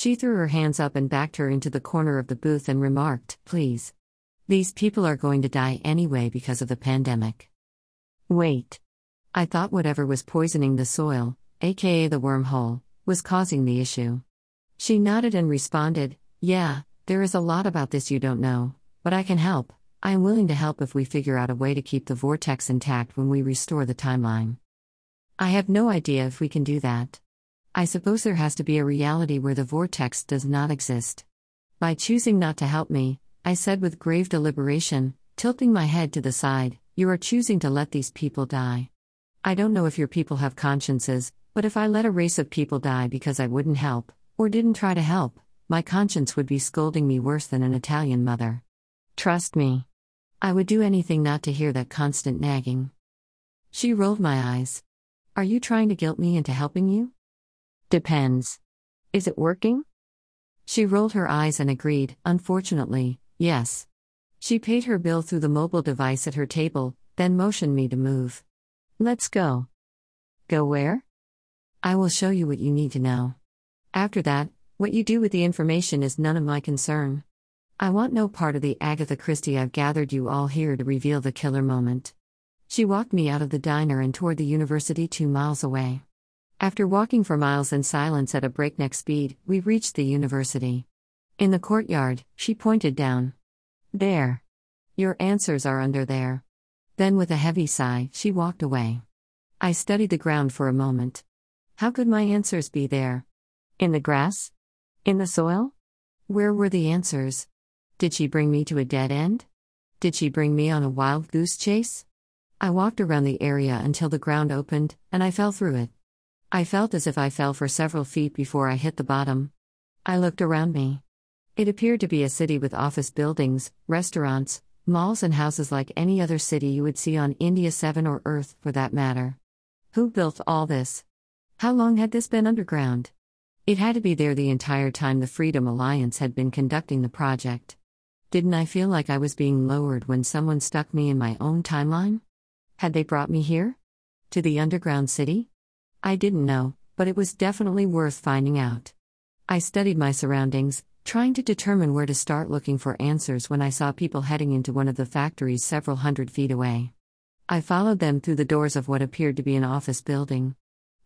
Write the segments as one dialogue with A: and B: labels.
A: She threw her hands up and backed her into the corner of the booth and remarked, Please. These people are going to die anyway because of the pandemic. Wait. I thought whatever was poisoning the soil, aka the wormhole, was causing the issue. She nodded and responded, Yeah, there is a lot about this you don't know, but I can help. I am willing to help if we figure out a way to keep the vortex intact when we restore the timeline. I have no idea if we can do that. I suppose there has to be a reality where the vortex does not exist. By choosing not to help me, I said with grave deliberation, tilting my head to the side, You are choosing to let these people die. I don't know if your people have consciences, but if I let a race of people die because I wouldn't help, or didn't try to help, my conscience would be scolding me worse than an Italian mother. Trust me. I would do anything not to hear that constant nagging. She rolled my eyes. Are you trying to guilt me into helping you? Depends. Is it working? She rolled her eyes and agreed, unfortunately, yes. She paid her bill through the mobile device at her table, then motioned me to move. Let's go. Go where? I will show you what you need to know. After that, what you do with the information is none of my concern. I want no part of the Agatha Christie I've gathered you all here to reveal the killer moment. She walked me out of the diner and toward the university two miles away. After walking for miles in silence at a breakneck speed, we reached the university. In the courtyard, she pointed down. There. Your answers are under there. Then, with a heavy sigh, she walked away. I studied the ground for a moment. How could my answers be there? In the grass? In the soil? Where were the answers? Did she bring me to a dead end? Did she bring me on a wild goose chase? I walked around the area until the ground opened, and I fell through it. I felt as if I fell for several feet before I hit the bottom. I looked around me. It appeared to be a city with office buildings, restaurants, malls, and houses like any other city you would see on India 7 or Earth, for that matter. Who built all this? How long had this been underground? It had to be there the entire time the Freedom Alliance had been conducting the project. Didn't I feel like I was being lowered when someone stuck me in my own timeline? Had they brought me here? To the underground city? I didn't know, but it was definitely worth finding out. I studied my surroundings, trying to determine where to start looking for answers when I saw people heading into one of the factories several hundred feet away. I followed them through the doors of what appeared to be an office building.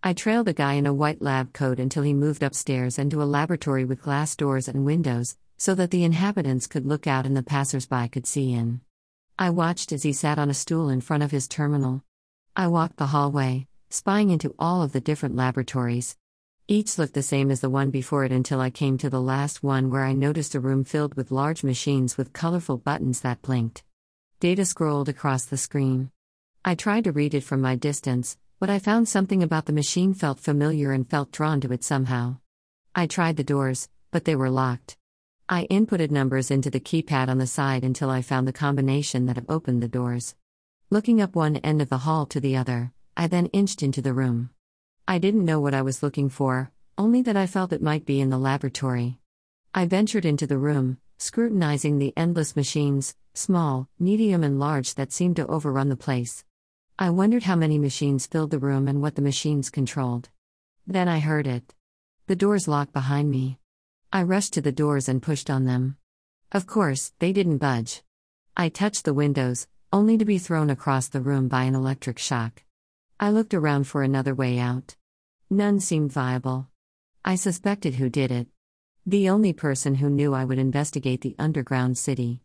A: I trailed a guy in a white lab coat until he moved upstairs and to a laboratory with glass doors and windows, so that the inhabitants could look out and the passersby could see in. I watched as he sat on a stool in front of his terminal. I walked the hallway, spying into all of the different laboratories. Each looked the same as the one before it until I came to the last one where I noticed a room filled with large machines with colorful buttons that blinked. Data scrolled across the screen. I tried to read it from my distance, but I found something about the machine felt familiar and felt drawn to it somehow. I tried the doors, but they were locked. I inputted numbers into the keypad on the side until I found the combination that opened the doors. Looking up one end of the hall to the other, I then inched into the room. I didn't know what I was looking for, only that I felt it might be in the laboratory. I ventured into the room, scrutinizing the endless machines, small, medium, and large, that seemed to overrun the place. I wondered how many machines filled the room and what the machines controlled. Then I heard it. The doors locked behind me. I rushed to the doors and pushed on them. Of course, they didn't budge. I touched the windows, only to be thrown across the room by an electric shock. I looked around for another way out. None seemed viable. I suspected who did it. The only person who knew I would investigate the underground city.